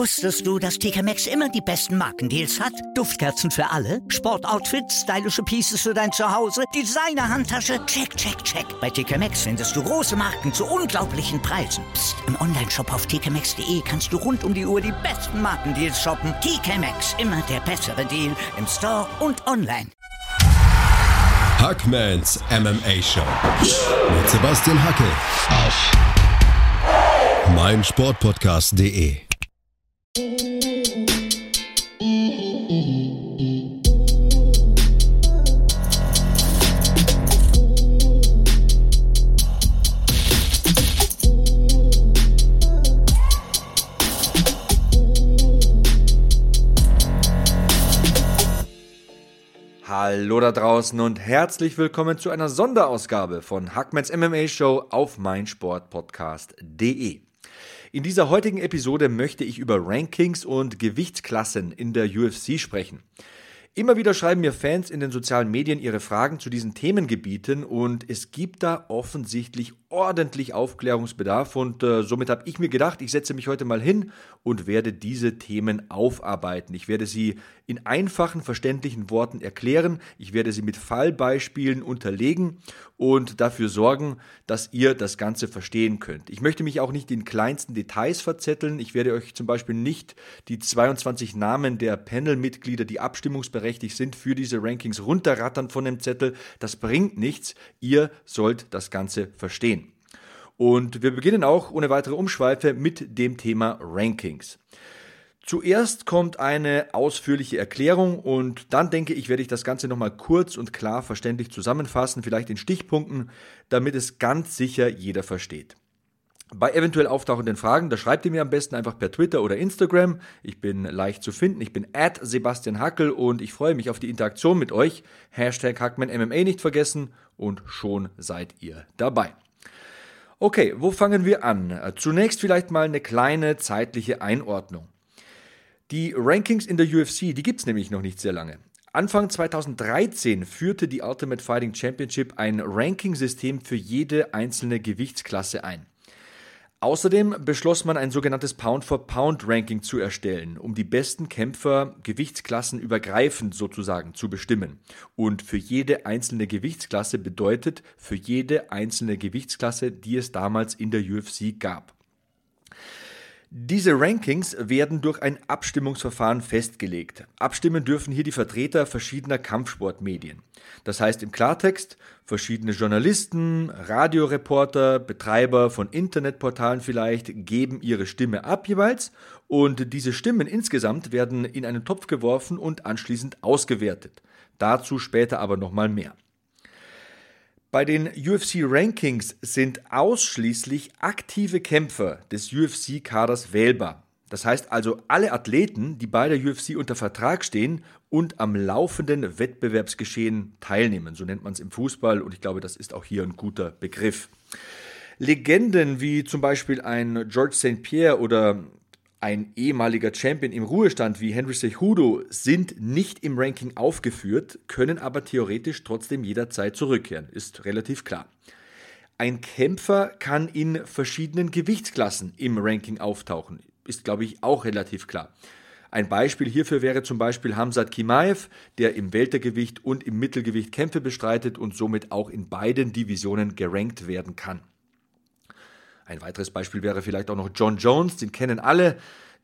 Wusstest du, dass TK Maxx immer die besten Markendeals hat? Duftkerzen für alle, Sportoutfits, stylische Pieces für dein Zuhause, Designer-Handtasche, check, check, check. Bei TK Maxx findest du große Marken zu unglaublichen Preisen. Psst. im Onlineshop auf tkmaxx.de kannst du rund um die Uhr die besten Markendeals shoppen. TK Maxx, immer der bessere Deal im Store und online. Hackmans MMA Show mit Sebastian Hacke auf meinsportpodcast.de. Hallo da draußen und herzlich willkommen zu einer Sonderausgabe von Hackmans MMA Show auf meinsportpodcast.de. In dieser heutigen Episode möchte ich über Rankings und Gewichtsklassen in der UFC sprechen. Immer wieder schreiben mir Fans in den sozialen Medien ihre Fragen zu diesen Themengebieten und es gibt da offensichtlich ordentlich Aufklärungsbedarf und äh, somit habe ich mir gedacht, ich setze mich heute mal hin und werde diese Themen aufarbeiten. Ich werde sie in einfachen, verständlichen Worten erklären, ich werde sie mit Fallbeispielen unterlegen und dafür sorgen, dass ihr das Ganze verstehen könnt. Ich möchte mich auch nicht in kleinsten Details verzetteln. Ich werde euch zum Beispiel nicht die 22 Namen der Panelmitglieder, die abstimmungsberechtigt sind, für diese Rankings runterrattern von dem Zettel. Das bringt nichts. Ihr sollt das Ganze verstehen. Und wir beginnen auch ohne weitere Umschweife mit dem Thema Rankings. Zuerst kommt eine ausführliche Erklärung und dann denke ich, werde ich das Ganze nochmal kurz und klar verständlich zusammenfassen, vielleicht in Stichpunkten, damit es ganz sicher jeder versteht. Bei eventuell auftauchenden Fragen, da schreibt ihr mir am besten einfach per Twitter oder Instagram. Ich bin leicht zu finden. Ich bin at Sebastian Hackel und ich freue mich auf die Interaktion mit euch. Hashtag HackmanMMA nicht vergessen und schon seid ihr dabei. Okay, wo fangen wir an? Zunächst vielleicht mal eine kleine zeitliche Einordnung. Die Rankings in der UFC, die gibt es nämlich noch nicht sehr lange. Anfang 2013 führte die Ultimate Fighting Championship ein Ranking-System für jede einzelne Gewichtsklasse ein. Außerdem beschloss man ein sogenanntes Pound-for-Pound-Ranking zu erstellen, um die besten Kämpfer gewichtsklassenübergreifend sozusagen zu bestimmen. Und für jede einzelne Gewichtsklasse bedeutet für jede einzelne Gewichtsklasse, die es damals in der UFC gab. Diese Rankings werden durch ein Abstimmungsverfahren festgelegt. Abstimmen dürfen hier die Vertreter verschiedener Kampfsportmedien. Das heißt im Klartext, verschiedene Journalisten, Radioreporter, Betreiber von Internetportalen vielleicht geben ihre Stimme ab jeweils und diese Stimmen insgesamt werden in einen Topf geworfen und anschließend ausgewertet. Dazu später aber nochmal mehr. Bei den UFC-Rankings sind ausschließlich aktive Kämpfer des UFC-Kaders wählbar. Das heißt also alle Athleten, die bei der UFC unter Vertrag stehen und am laufenden Wettbewerbsgeschehen teilnehmen. So nennt man es im Fußball und ich glaube, das ist auch hier ein guter Begriff. Legenden wie zum Beispiel ein George St. Pierre oder ein ehemaliger Champion im Ruhestand wie Henry Cejudo sind nicht im Ranking aufgeführt, können aber theoretisch trotzdem jederzeit zurückkehren, ist relativ klar. Ein Kämpfer kann in verschiedenen Gewichtsklassen im Ranking auftauchen, ist glaube ich auch relativ klar. Ein Beispiel hierfür wäre zum Beispiel Hamzat Kimaev, der im Weltergewicht und im Mittelgewicht Kämpfe bestreitet und somit auch in beiden Divisionen gerankt werden kann. Ein weiteres Beispiel wäre vielleicht auch noch John Jones, den kennen alle,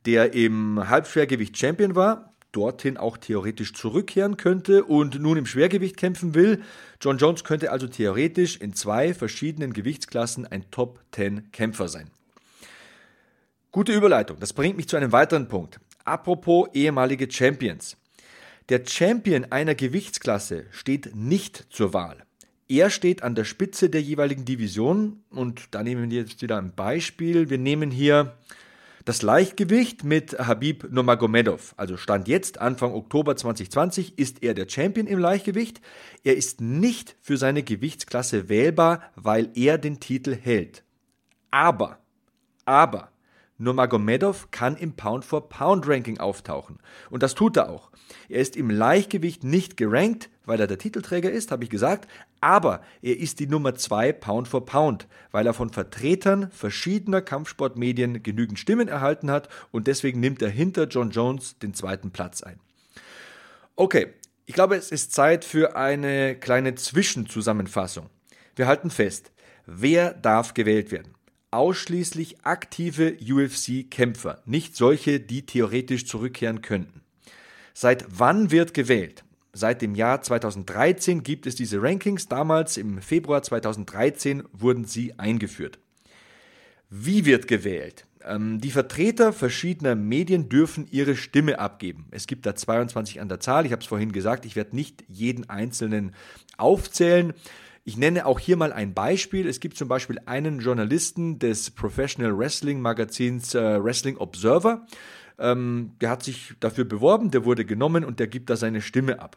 der im Halbschwergewicht Champion war, dorthin auch theoretisch zurückkehren könnte und nun im Schwergewicht kämpfen will. John Jones könnte also theoretisch in zwei verschiedenen Gewichtsklassen ein Top 10 Kämpfer sein. Gute Überleitung, das bringt mich zu einem weiteren Punkt. Apropos ehemalige Champions. Der Champion einer Gewichtsklasse steht nicht zur Wahl. Er steht an der Spitze der jeweiligen Division und da nehmen wir jetzt wieder ein Beispiel. Wir nehmen hier das Leichtgewicht mit Habib Nurmagomedov. Also Stand jetzt, Anfang Oktober 2020, ist er der Champion im Leichtgewicht. Er ist nicht für seine Gewichtsklasse wählbar, weil er den Titel hält. Aber, aber, Nurmagomedov kann im Pound-for-Pound-Ranking auftauchen. Und das tut er auch. Er ist im Leichtgewicht nicht gerankt, weil er der Titelträger ist, habe ich gesagt, aber er ist die Nummer 2 Pound for Pound, weil er von Vertretern verschiedener Kampfsportmedien genügend Stimmen erhalten hat und deswegen nimmt er hinter John Jones den zweiten Platz ein. Okay, ich glaube, es ist Zeit für eine kleine Zwischenzusammenfassung. Wir halten fest, wer darf gewählt werden? Ausschließlich aktive UFC-Kämpfer, nicht solche, die theoretisch zurückkehren könnten. Seit wann wird gewählt? Seit dem Jahr 2013 gibt es diese Rankings. Damals im Februar 2013 wurden sie eingeführt. Wie wird gewählt? Ähm, die Vertreter verschiedener Medien dürfen ihre Stimme abgeben. Es gibt da 22 an der Zahl. Ich habe es vorhin gesagt, ich werde nicht jeden einzelnen aufzählen. Ich nenne auch hier mal ein Beispiel. Es gibt zum Beispiel einen Journalisten des Professional Wrestling Magazins äh, Wrestling Observer. Ähm, der hat sich dafür beworben, der wurde genommen und der gibt da seine Stimme ab.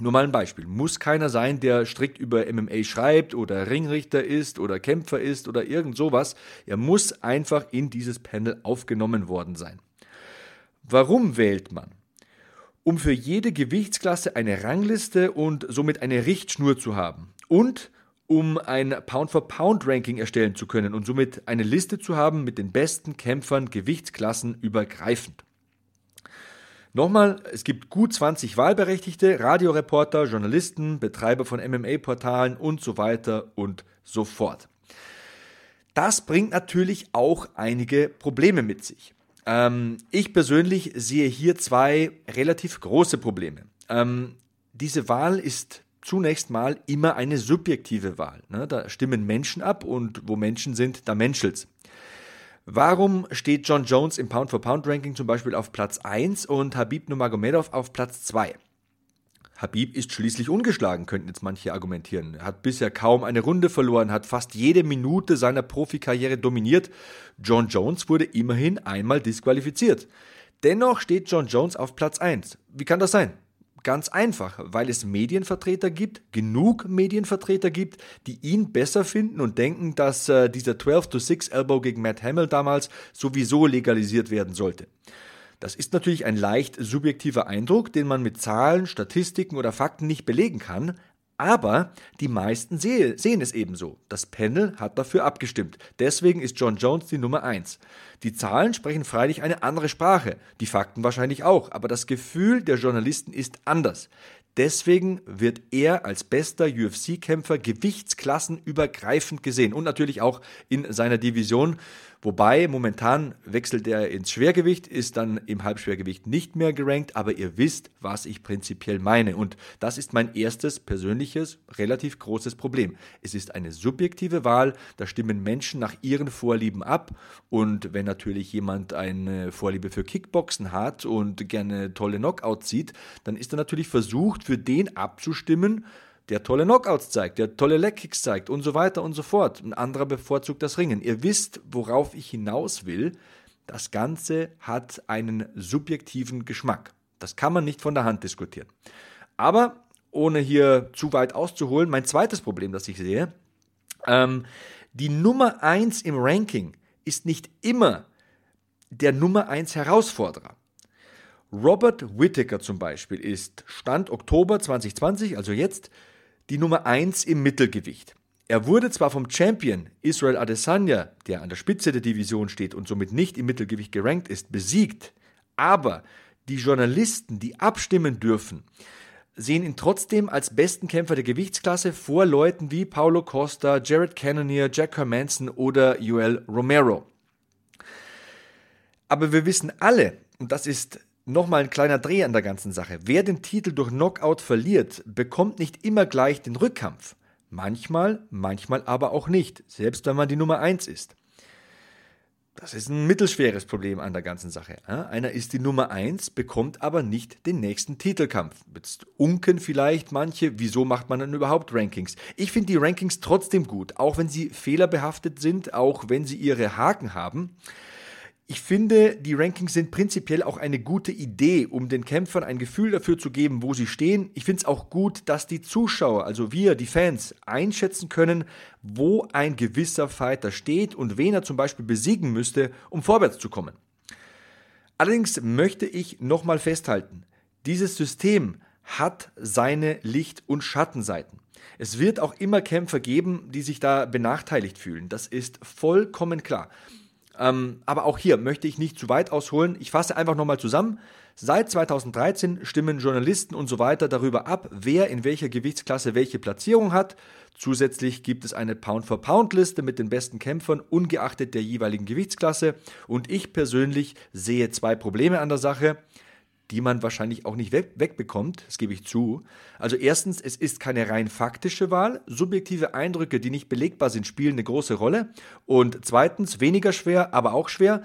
Nur mal ein Beispiel. Muss keiner sein, der strikt über MMA schreibt oder Ringrichter ist oder Kämpfer ist oder irgend sowas. Er muss einfach in dieses Panel aufgenommen worden sein. Warum wählt man? Um für jede Gewichtsklasse eine Rangliste und somit eine Richtschnur zu haben. Und um ein Pound-for-Pound-Ranking erstellen zu können und somit eine Liste zu haben mit den besten Kämpfern Gewichtsklassen übergreifend. Nochmal, es gibt gut 20 Wahlberechtigte, Radioreporter, Journalisten, Betreiber von MMA-Portalen und so weiter und so fort. Das bringt natürlich auch einige Probleme mit sich. Ähm, ich persönlich sehe hier zwei relativ große Probleme. Ähm, diese Wahl ist zunächst mal immer eine subjektive Wahl. Ne? Da stimmen Menschen ab und wo Menschen sind, da menschelt's. Warum steht John Jones im Pound-for-Pound-Ranking zum Beispiel auf Platz 1 und Habib Nurmagomedov auf Platz 2? Habib ist schließlich ungeschlagen, könnten jetzt manche argumentieren. Er hat bisher kaum eine Runde verloren, hat fast jede Minute seiner Profikarriere dominiert. John Jones wurde immerhin einmal disqualifiziert. Dennoch steht John Jones auf Platz 1. Wie kann das sein? Ganz einfach, weil es Medienvertreter gibt, genug Medienvertreter gibt, die ihn besser finden und denken, dass äh, dieser 12 to 6 Elbow gegen Matt Hamill damals sowieso legalisiert werden sollte. Das ist natürlich ein leicht subjektiver Eindruck, den man mit Zahlen, Statistiken oder Fakten nicht belegen kann, aber die meisten sehe, sehen es ebenso. Das Panel hat dafür abgestimmt. Deswegen ist John Jones die Nummer 1. Die Zahlen sprechen freilich eine andere Sprache, die Fakten wahrscheinlich auch, aber das Gefühl der Journalisten ist anders. Deswegen wird er als bester UFC-Kämpfer gewichtsklassenübergreifend gesehen und natürlich auch in seiner Division. Wobei momentan wechselt er ins Schwergewicht, ist dann im Halbschwergewicht nicht mehr gerankt, aber ihr wisst, was ich prinzipiell meine. Und das ist mein erstes persönliches, relativ großes Problem. Es ist eine subjektive Wahl, da stimmen Menschen nach ihren Vorlieben ab. Und wenn natürlich jemand eine Vorliebe für Kickboxen hat und gerne tolle Knockouts sieht, dann ist er natürlich versucht, für den abzustimmen, der tolle Knockouts zeigt, der tolle Legkicks zeigt und so weiter und so fort. Ein anderer bevorzugt das Ringen. Ihr wisst, worauf ich hinaus will. Das Ganze hat einen subjektiven Geschmack. Das kann man nicht von der Hand diskutieren. Aber ohne hier zu weit auszuholen, mein zweites Problem, das ich sehe, ähm, die Nummer 1 im Ranking ist nicht immer der Nummer 1 Herausforderer. Robert Whittaker zum Beispiel ist Stand Oktober 2020, also jetzt, die Nummer 1 im Mittelgewicht. Er wurde zwar vom Champion Israel Adesanya, der an der Spitze der Division steht und somit nicht im Mittelgewicht gerankt ist, besiegt, aber die Journalisten, die abstimmen dürfen, sehen ihn trotzdem als besten Kämpfer der Gewichtsklasse vor Leuten wie Paulo Costa, Jared Cannonier, Jack Hermanson oder Joel Romero. Aber wir wissen alle, und das ist Nochmal ein kleiner Dreh an der ganzen Sache. Wer den Titel durch Knockout verliert, bekommt nicht immer gleich den Rückkampf. Manchmal, manchmal aber auch nicht, selbst wenn man die Nummer 1 ist. Das ist ein mittelschweres Problem an der ganzen Sache. Einer ist die Nummer 1, bekommt aber nicht den nächsten Titelkampf. Jetzt unken vielleicht manche, wieso macht man dann überhaupt Rankings? Ich finde die Rankings trotzdem gut, auch wenn sie fehlerbehaftet sind, auch wenn sie ihre Haken haben. Ich finde, die Rankings sind prinzipiell auch eine gute Idee, um den Kämpfern ein Gefühl dafür zu geben, wo sie stehen. Ich finde es auch gut, dass die Zuschauer, also wir, die Fans, einschätzen können, wo ein gewisser Fighter steht und wen er zum Beispiel besiegen müsste, um vorwärts zu kommen. Allerdings möchte ich nochmal festhalten, dieses System hat seine Licht- und Schattenseiten. Es wird auch immer Kämpfer geben, die sich da benachteiligt fühlen. Das ist vollkommen klar. Ähm, aber auch hier möchte ich nicht zu weit ausholen. Ich fasse einfach nochmal zusammen. Seit 2013 stimmen Journalisten und so weiter darüber ab, wer in welcher Gewichtsklasse welche Platzierung hat. Zusätzlich gibt es eine Pound-for-Pound-Liste mit den besten Kämpfern, ungeachtet der jeweiligen Gewichtsklasse. Und ich persönlich sehe zwei Probleme an der Sache die man wahrscheinlich auch nicht weg, wegbekommt, das gebe ich zu. Also erstens, es ist keine rein faktische Wahl. Subjektive Eindrücke, die nicht belegbar sind, spielen eine große Rolle. Und zweitens, weniger schwer, aber auch schwer,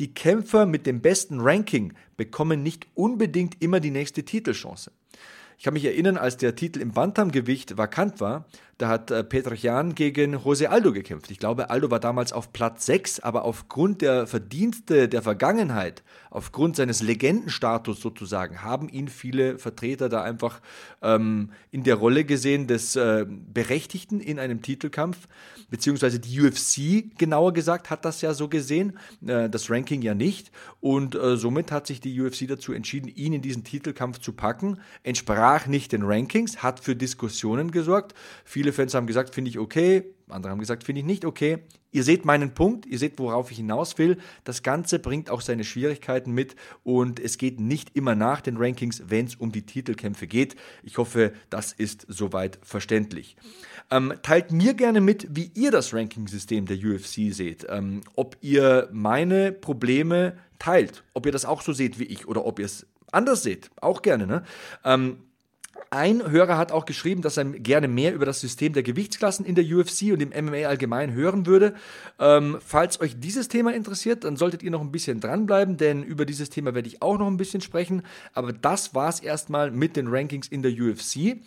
die Kämpfer mit dem besten Ranking bekommen nicht unbedingt immer die nächste Titelchance. Ich kann mich erinnern, als der Titel im Bantamgewicht vakant war, da hat äh, Petrosjan gegen Jose Aldo gekämpft. Ich glaube, Aldo war damals auf Platz 6, aber aufgrund der Verdienste der Vergangenheit, aufgrund seines Legendenstatus sozusagen, haben ihn viele Vertreter da einfach ähm, in der Rolle gesehen des äh, Berechtigten in einem Titelkampf, beziehungsweise die UFC, genauer gesagt, hat das ja so gesehen, äh, das Ranking ja nicht. Und äh, somit hat sich die UFC dazu entschieden, ihn in diesen Titelkampf zu packen. Entsprach nicht den Rankings, hat für Diskussionen gesorgt. Viele Viele Fans haben gesagt, finde ich okay, andere haben gesagt, finde ich nicht okay. Ihr seht meinen Punkt, ihr seht, worauf ich hinaus will. Das Ganze bringt auch seine Schwierigkeiten mit und es geht nicht immer nach den Rankings, wenn es um die Titelkämpfe geht. Ich hoffe, das ist soweit verständlich. Ähm, teilt mir gerne mit, wie ihr das Ranking-System der UFC seht. Ähm, ob ihr meine Probleme teilt, ob ihr das auch so seht wie ich oder ob ihr es anders seht. Auch gerne. Ne? Ähm, ein Hörer hat auch geschrieben, dass er gerne mehr über das System der Gewichtsklassen in der UFC und im MMA allgemein hören würde. Ähm, falls euch dieses Thema interessiert, dann solltet ihr noch ein bisschen dranbleiben, denn über dieses Thema werde ich auch noch ein bisschen sprechen. Aber das war es erstmal mit den Rankings in der UFC.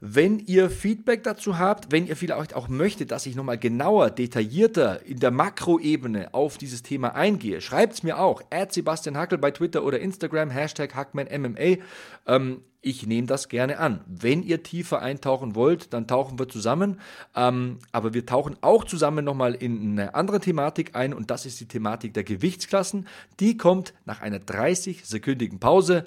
Wenn ihr Feedback dazu habt, wenn ihr vielleicht auch möchtet, dass ich nochmal genauer, detaillierter in der Makroebene auf dieses Thema eingehe, schreibt es mir auch. At Sebastian Hackel bei Twitter oder Instagram, Hashtag HackmanMMA. Ähm, ich nehme das gerne an. Wenn ihr tiefer eintauchen wollt, dann tauchen wir zusammen. Ähm, aber wir tauchen auch zusammen nochmal in eine andere Thematik ein und das ist die Thematik der Gewichtsklassen. Die kommt nach einer 30-sekündigen Pause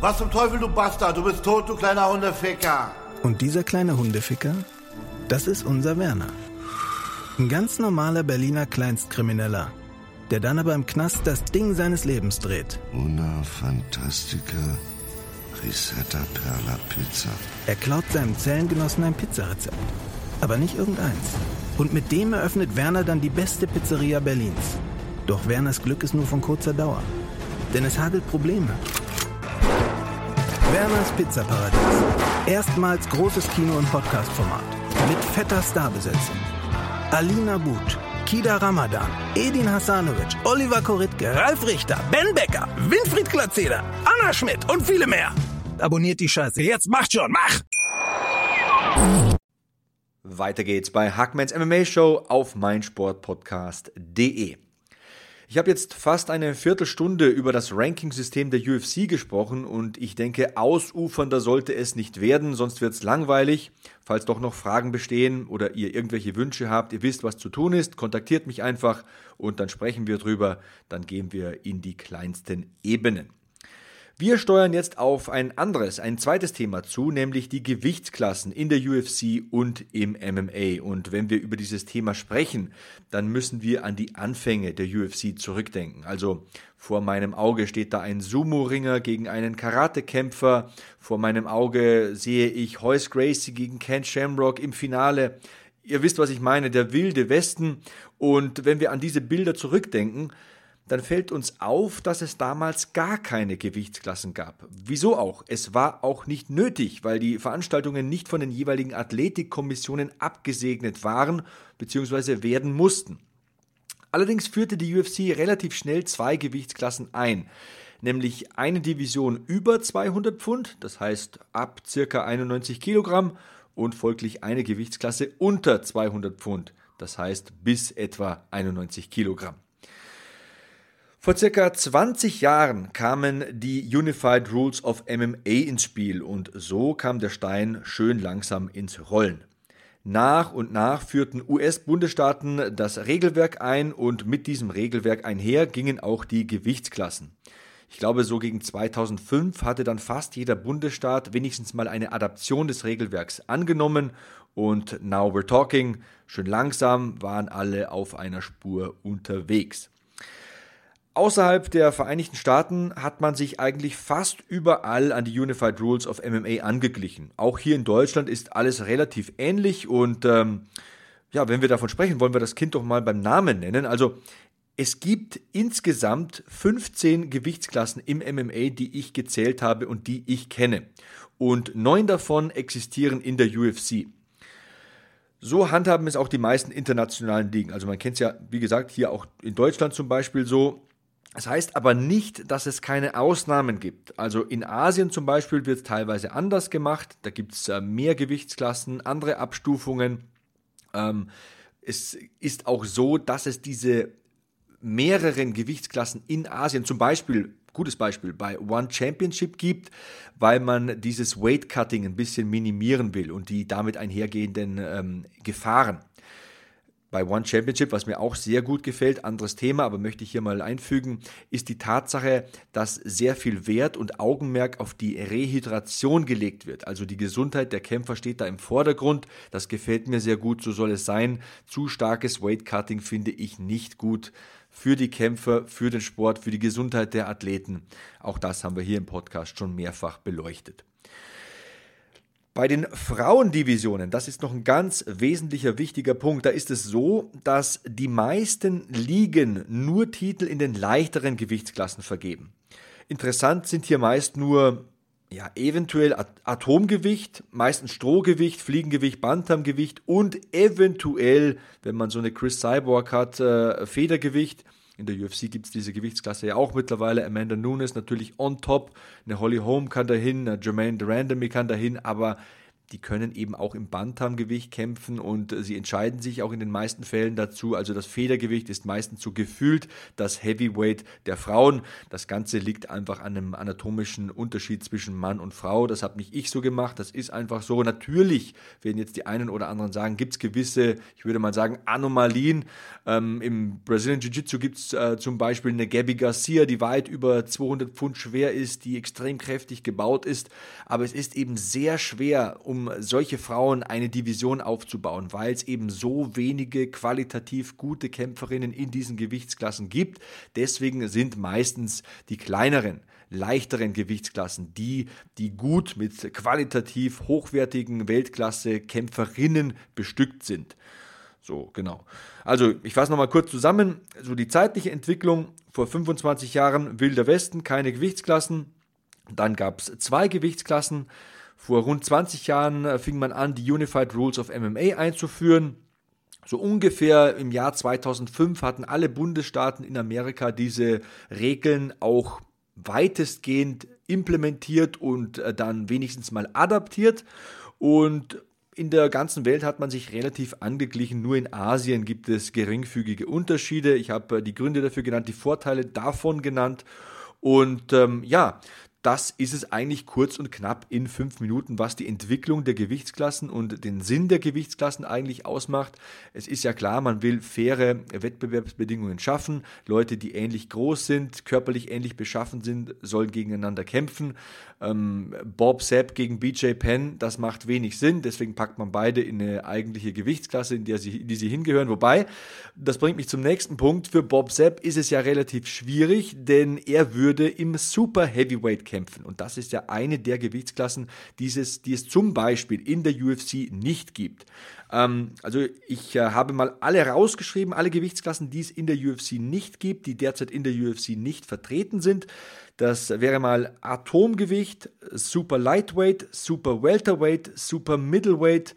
Was zum Teufel, du Bastard? Du bist tot, du kleiner Hundeficker. Und dieser kleine Hundeficker, das ist unser Werner. Ein ganz normaler Berliner Kleinstkrimineller, der dann aber im Knast das Ding seines Lebens dreht. Una Fantastica Risetta Perla Pizza. Er klaut seinem Zellengenossen ein Pizzarezept. Aber nicht irgendeins. Und mit dem eröffnet Werner dann die beste Pizzeria Berlins. Doch Werners Glück ist nur von kurzer Dauer. Denn es hagelt Probleme. Werners Pizzaparadies. Erstmals großes Kino- und Podcast-Format. Mit fetter Starbesetzung. Alina But, Kida Ramadan, Edin Hasanovic, Oliver Koritke, Ralf Richter, Ben Becker, Winfried Glatzeder, Anna Schmidt und viele mehr. Abonniert die Scheiße. Jetzt macht schon, mach! Weiter geht's bei Hackmans MMA Show auf meinsportpodcast.de. Ich habe jetzt fast eine Viertelstunde über das Ranking-System der UFC gesprochen und ich denke, ausufernder sollte es nicht werden, sonst wird es langweilig. Falls doch noch Fragen bestehen oder ihr irgendwelche Wünsche habt, ihr wisst, was zu tun ist, kontaktiert mich einfach und dann sprechen wir drüber, dann gehen wir in die kleinsten Ebenen. Wir steuern jetzt auf ein anderes, ein zweites Thema zu, nämlich die Gewichtsklassen in der UFC und im MMA. Und wenn wir über dieses Thema sprechen, dann müssen wir an die Anfänge der UFC zurückdenken. Also vor meinem Auge steht da ein Sumo-Ringer gegen einen Karatekämpfer. Vor meinem Auge sehe ich Hoyce Gracie gegen Ken Shamrock im Finale. Ihr wisst, was ich meine, der wilde Westen. Und wenn wir an diese Bilder zurückdenken, dann fällt uns auf, dass es damals gar keine Gewichtsklassen gab. Wieso auch? Es war auch nicht nötig, weil die Veranstaltungen nicht von den jeweiligen Athletikkommissionen abgesegnet waren bzw. werden mussten. Allerdings führte die UFC relativ schnell zwei Gewichtsklassen ein, nämlich eine Division über 200 Pfund, das heißt ab ca. 91 Kilogramm, und folglich eine Gewichtsklasse unter 200 Pfund, das heißt bis etwa 91 Kilogramm. Vor circa 20 Jahren kamen die Unified Rules of MMA ins Spiel und so kam der Stein schön langsam ins Rollen. Nach und nach führten US-Bundesstaaten das Regelwerk ein und mit diesem Regelwerk einher gingen auch die Gewichtsklassen. Ich glaube, so gegen 2005 hatte dann fast jeder Bundesstaat wenigstens mal eine Adaption des Regelwerks angenommen und now we're talking, schön langsam waren alle auf einer Spur unterwegs. Außerhalb der Vereinigten Staaten hat man sich eigentlich fast überall an die Unified Rules of MMA angeglichen. Auch hier in Deutschland ist alles relativ ähnlich und ähm, ja, wenn wir davon sprechen, wollen wir das Kind doch mal beim Namen nennen. Also es gibt insgesamt 15 Gewichtsklassen im MMA, die ich gezählt habe und die ich kenne. Und neun davon existieren in der UFC. So handhaben es auch die meisten internationalen Ligen. Also man kennt es ja, wie gesagt, hier auch in Deutschland zum Beispiel so. Das heißt aber nicht, dass es keine Ausnahmen gibt. Also in Asien zum Beispiel wird es teilweise anders gemacht. Da gibt es äh, mehr Gewichtsklassen, andere Abstufungen. Ähm, es ist auch so, dass es diese mehreren Gewichtsklassen in Asien, zum Beispiel, gutes Beispiel, bei One Championship gibt, weil man dieses Weight Cutting ein bisschen minimieren will und die damit einhergehenden ähm, Gefahren bei One Championship, was mir auch sehr gut gefällt, anderes Thema, aber möchte ich hier mal einfügen, ist die Tatsache, dass sehr viel Wert und Augenmerk auf die Rehydration gelegt wird. Also die Gesundheit der Kämpfer steht da im Vordergrund. Das gefällt mir sehr gut, so soll es sein. Zu starkes Weight Cutting finde ich nicht gut für die Kämpfer, für den Sport, für die Gesundheit der Athleten. Auch das haben wir hier im Podcast schon mehrfach beleuchtet. Bei den Frauendivisionen, das ist noch ein ganz wesentlicher, wichtiger Punkt, da ist es so, dass die meisten Ligen nur Titel in den leichteren Gewichtsklassen vergeben. Interessant sind hier meist nur ja, eventuell Atomgewicht, meistens Strohgewicht, Fliegengewicht, Bantamgewicht und eventuell, wenn man so eine Chris Cyborg hat, äh, Federgewicht. In der UFC gibt es diese Gewichtsklasse ja auch mittlerweile. Amanda Nunes natürlich on top. Eine Holly Holm kann dahin, eine Jermaine Durandamy kann dahin, aber die können eben auch im Bantamgewicht kämpfen und sie entscheiden sich auch in den meisten Fällen dazu. Also das Federgewicht ist meistens so gefühlt das Heavyweight der Frauen. Das Ganze liegt einfach an einem anatomischen Unterschied zwischen Mann und Frau. Das habe nicht ich so gemacht, das ist einfach so. Natürlich werden jetzt die einen oder anderen sagen, gibt es gewisse, ich würde mal sagen, Anomalien. Ähm, Im Brazilian Jiu-Jitsu gibt es äh, zum Beispiel eine Gabby Garcia, die weit über 200 Pfund schwer ist, die extrem kräftig gebaut ist. Aber es ist eben sehr schwer, um solche Frauen eine Division aufzubauen, weil es eben so wenige qualitativ gute Kämpferinnen in diesen Gewichtsklassen gibt. Deswegen sind meistens die kleineren leichteren Gewichtsklassen, die, die gut mit qualitativ hochwertigen Weltklasse-Kämpferinnen bestückt sind. So, genau. Also, ich fasse nochmal kurz zusammen. So die zeitliche Entwicklung vor 25 Jahren Wilder Westen, keine Gewichtsklassen. Dann gab es zwei Gewichtsklassen. Vor rund 20 Jahren äh, fing man an, die Unified Rules of MMA einzuführen. So ungefähr im Jahr 2005 hatten alle Bundesstaaten in Amerika diese Regeln auch weitestgehend implementiert und äh, dann wenigstens mal adaptiert. Und in der ganzen Welt hat man sich relativ angeglichen. Nur in Asien gibt es geringfügige Unterschiede. Ich habe äh, die Gründe dafür genannt, die Vorteile davon genannt. Und ähm, ja, das ist es eigentlich kurz und knapp in fünf Minuten, was die Entwicklung der Gewichtsklassen und den Sinn der Gewichtsklassen eigentlich ausmacht. Es ist ja klar, man will faire Wettbewerbsbedingungen schaffen. Leute, die ähnlich groß sind, körperlich ähnlich beschaffen sind, sollen gegeneinander kämpfen. Ähm, Bob Sepp gegen BJ Penn, das macht wenig Sinn. Deswegen packt man beide in eine eigentliche Gewichtsklasse, in der sie, in die sie hingehören. Wobei, das bringt mich zum nächsten Punkt. Für Bob Sepp ist es ja relativ schwierig, denn er würde im Super Heavyweight kämpfen. Und das ist ja eine der Gewichtsklassen, dieses, die es zum Beispiel in der UFC nicht gibt. Ähm, also ich äh, habe mal alle rausgeschrieben, alle Gewichtsklassen, die es in der UFC nicht gibt, die derzeit in der UFC nicht vertreten sind. Das wäre mal Atomgewicht, Super Lightweight, Super Welterweight, Super Middleweight,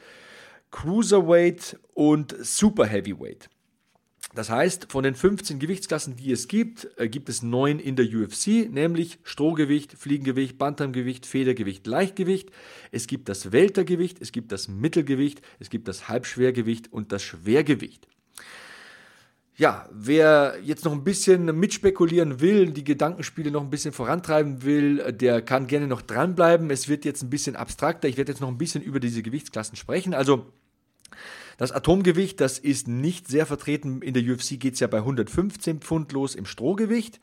Cruiserweight und Super Heavyweight. Das heißt, von den 15 Gewichtsklassen, die es gibt, äh, gibt es neun in der UFC, nämlich Strohgewicht, Fliegengewicht, Bantamgewicht, Federgewicht, Leichtgewicht. Es gibt das Weltergewicht, es gibt das Mittelgewicht, es gibt das Halbschwergewicht und das Schwergewicht. Ja, wer jetzt noch ein bisschen mitspekulieren will, die Gedankenspiele noch ein bisschen vorantreiben will, der kann gerne noch dranbleiben. Es wird jetzt ein bisschen abstrakter. Ich werde jetzt noch ein bisschen über diese Gewichtsklassen sprechen. Also das Atomgewicht, das ist nicht sehr vertreten. In der UFC geht es ja bei 115 Pfund los im Strohgewicht.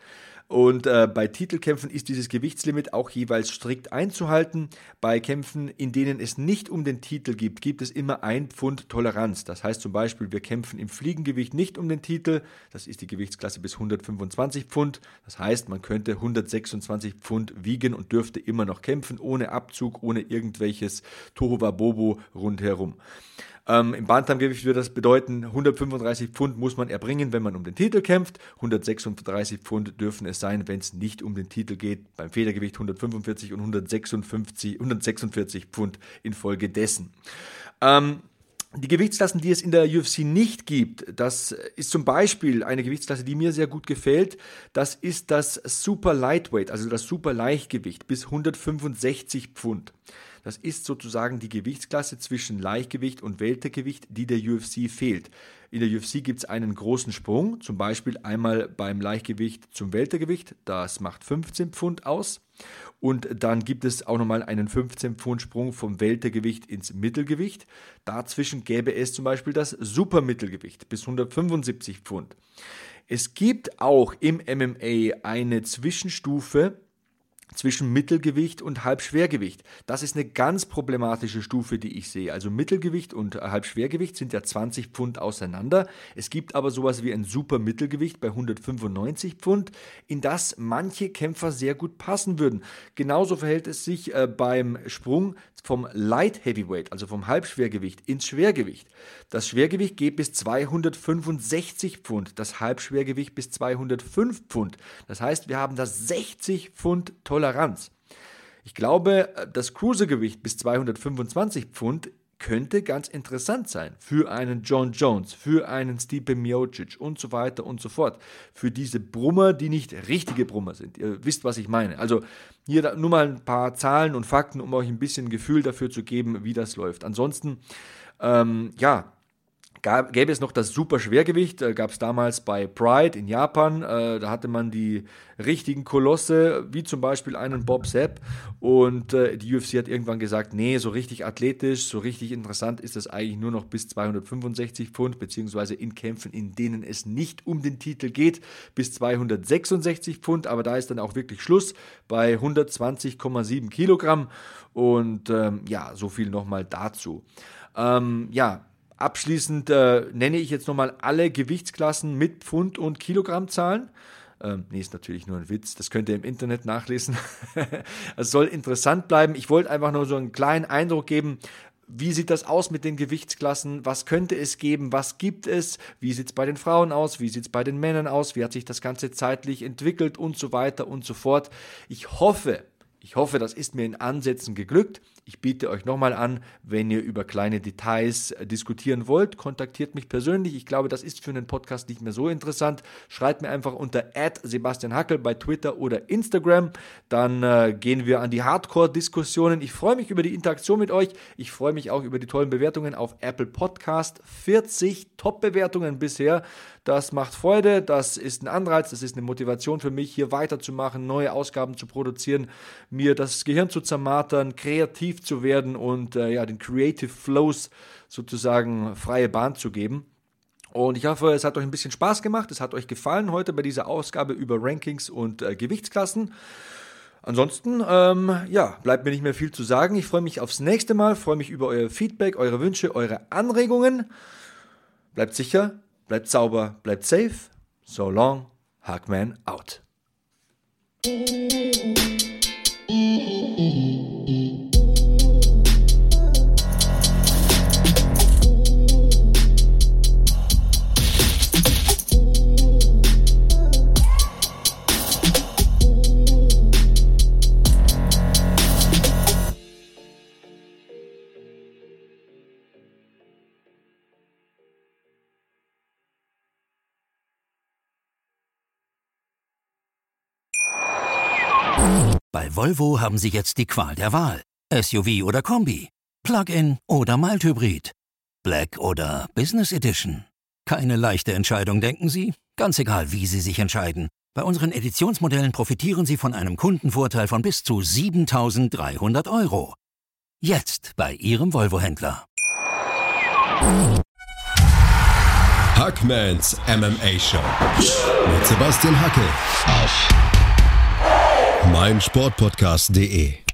Und äh, bei Titelkämpfen ist dieses Gewichtslimit auch jeweils strikt einzuhalten. Bei Kämpfen, in denen es nicht um den Titel gibt, gibt es immer ein Pfund Toleranz. Das heißt zum Beispiel, wir kämpfen im Fliegengewicht nicht um den Titel. Das ist die Gewichtsklasse bis 125 Pfund. Das heißt, man könnte 126 Pfund wiegen und dürfte immer noch kämpfen, ohne Abzug, ohne irgendwelches Tohuwabobo rundherum. Ähm, Im Bantamgewicht würde das bedeuten, 135 Pfund muss man erbringen, wenn man um den Titel kämpft. 136 Pfund dürfen es sein, wenn es nicht um den Titel geht. Beim Federgewicht 145 und 156, 146 Pfund infolgedessen. Ähm, die Gewichtsklassen, die es in der UFC nicht gibt, das ist zum Beispiel eine Gewichtsklasse, die mir sehr gut gefällt. Das ist das Super Lightweight, also das Super Leichtgewicht bis 165 Pfund. Das ist sozusagen die Gewichtsklasse zwischen Leichtgewicht und Weltergewicht, die der UFC fehlt. In der UFC gibt es einen großen Sprung, zum Beispiel einmal beim Leichtgewicht zum Weltergewicht, das macht 15 Pfund aus. Und dann gibt es auch nochmal einen 15 Pfund Sprung vom Weltergewicht ins Mittelgewicht. Dazwischen gäbe es zum Beispiel das Supermittelgewicht bis 175 Pfund. Es gibt auch im MMA eine Zwischenstufe, zwischen Mittelgewicht und Halbschwergewicht. Das ist eine ganz problematische Stufe, die ich sehe. Also Mittelgewicht und Halbschwergewicht sind ja 20 Pfund auseinander. Es gibt aber sowas wie ein Supermittelgewicht bei 195 Pfund, in das manche Kämpfer sehr gut passen würden. Genauso verhält es sich äh, beim Sprung vom Light Heavyweight, also vom Halbschwergewicht ins Schwergewicht. Das Schwergewicht geht bis 265 Pfund, das Halbschwergewicht bis 205 Pfund. Das heißt, wir haben das 60 Pfund Toleranz. Ich glaube, das Cruisergewicht bis 225 Pfund könnte ganz interessant sein für einen John Jones, für einen Stipe Miocic und so weiter und so fort. Für diese Brummer, die nicht richtige Brummer sind. Ihr wisst, was ich meine. Also hier nur mal ein paar Zahlen und Fakten, um euch ein bisschen Gefühl dafür zu geben, wie das läuft. Ansonsten, ähm, ja, Gab, gäbe es noch das Superschwergewicht, äh, gab es damals bei Pride in Japan. Äh, da hatte man die richtigen Kolosse, wie zum Beispiel einen Bob Sepp. Und äh, die UFC hat irgendwann gesagt, nee, so richtig athletisch, so richtig interessant ist das eigentlich nur noch bis 265 Pfund, beziehungsweise in Kämpfen, in denen es nicht um den Titel geht, bis 266 Pfund. Aber da ist dann auch wirklich Schluss bei 120,7 Kilogramm. Und ähm, ja, so viel nochmal dazu. Ähm, ja, Abschließend äh, nenne ich jetzt nochmal alle Gewichtsklassen mit Pfund- und Kilogrammzahlen. Ähm, nee, ist natürlich nur ein Witz. Das könnt ihr im Internet nachlesen. es soll interessant bleiben. Ich wollte einfach nur so einen kleinen Eindruck geben. Wie sieht das aus mit den Gewichtsklassen? Was könnte es geben? Was gibt es? Wie sieht es bei den Frauen aus? Wie sieht es bei den Männern aus? Wie hat sich das Ganze zeitlich entwickelt und so weiter und so fort? Ich hoffe, ich hoffe, das ist mir in Ansätzen geglückt. Ich biete euch nochmal an, wenn ihr über kleine Details äh, diskutieren wollt, kontaktiert mich persönlich. Ich glaube, das ist für einen Podcast nicht mehr so interessant. Schreibt mir einfach unter Sebastian Hackel bei Twitter oder Instagram. Dann äh, gehen wir an die Hardcore-Diskussionen. Ich freue mich über die Interaktion mit euch. Ich freue mich auch über die tollen Bewertungen auf Apple Podcast. 40 Top-Bewertungen bisher. Das macht Freude, das ist ein Anreiz, das ist eine Motivation für mich, hier weiterzumachen, neue Ausgaben zu produzieren, mir das Gehirn zu zermartern, kreativ zu werden und äh, ja, den Creative Flows sozusagen freie Bahn zu geben. Und ich hoffe, es hat euch ein bisschen Spaß gemacht, es hat euch gefallen heute bei dieser Ausgabe über Rankings und äh, Gewichtsklassen. Ansonsten, ähm, ja, bleibt mir nicht mehr viel zu sagen. Ich freue mich aufs nächste Mal, freue mich über euer Feedback, eure Wünsche, eure Anregungen. Bleibt sicher, Bleibt sauber, bleibt safe. So long, Hackman out. Bei Volvo haben Sie jetzt die Qual der Wahl. SUV oder Kombi, Plug-in oder Mild-Hybrid, Black oder Business Edition. Keine leichte Entscheidung, denken Sie? Ganz egal, wie Sie sich entscheiden. Bei unseren Editionsmodellen profitieren Sie von einem Kundenvorteil von bis zu 7300 Euro. Jetzt bei Ihrem Volvo-Händler. Hackmans MMA Show mit Sebastian Hacke auf meinsportpodcast.de.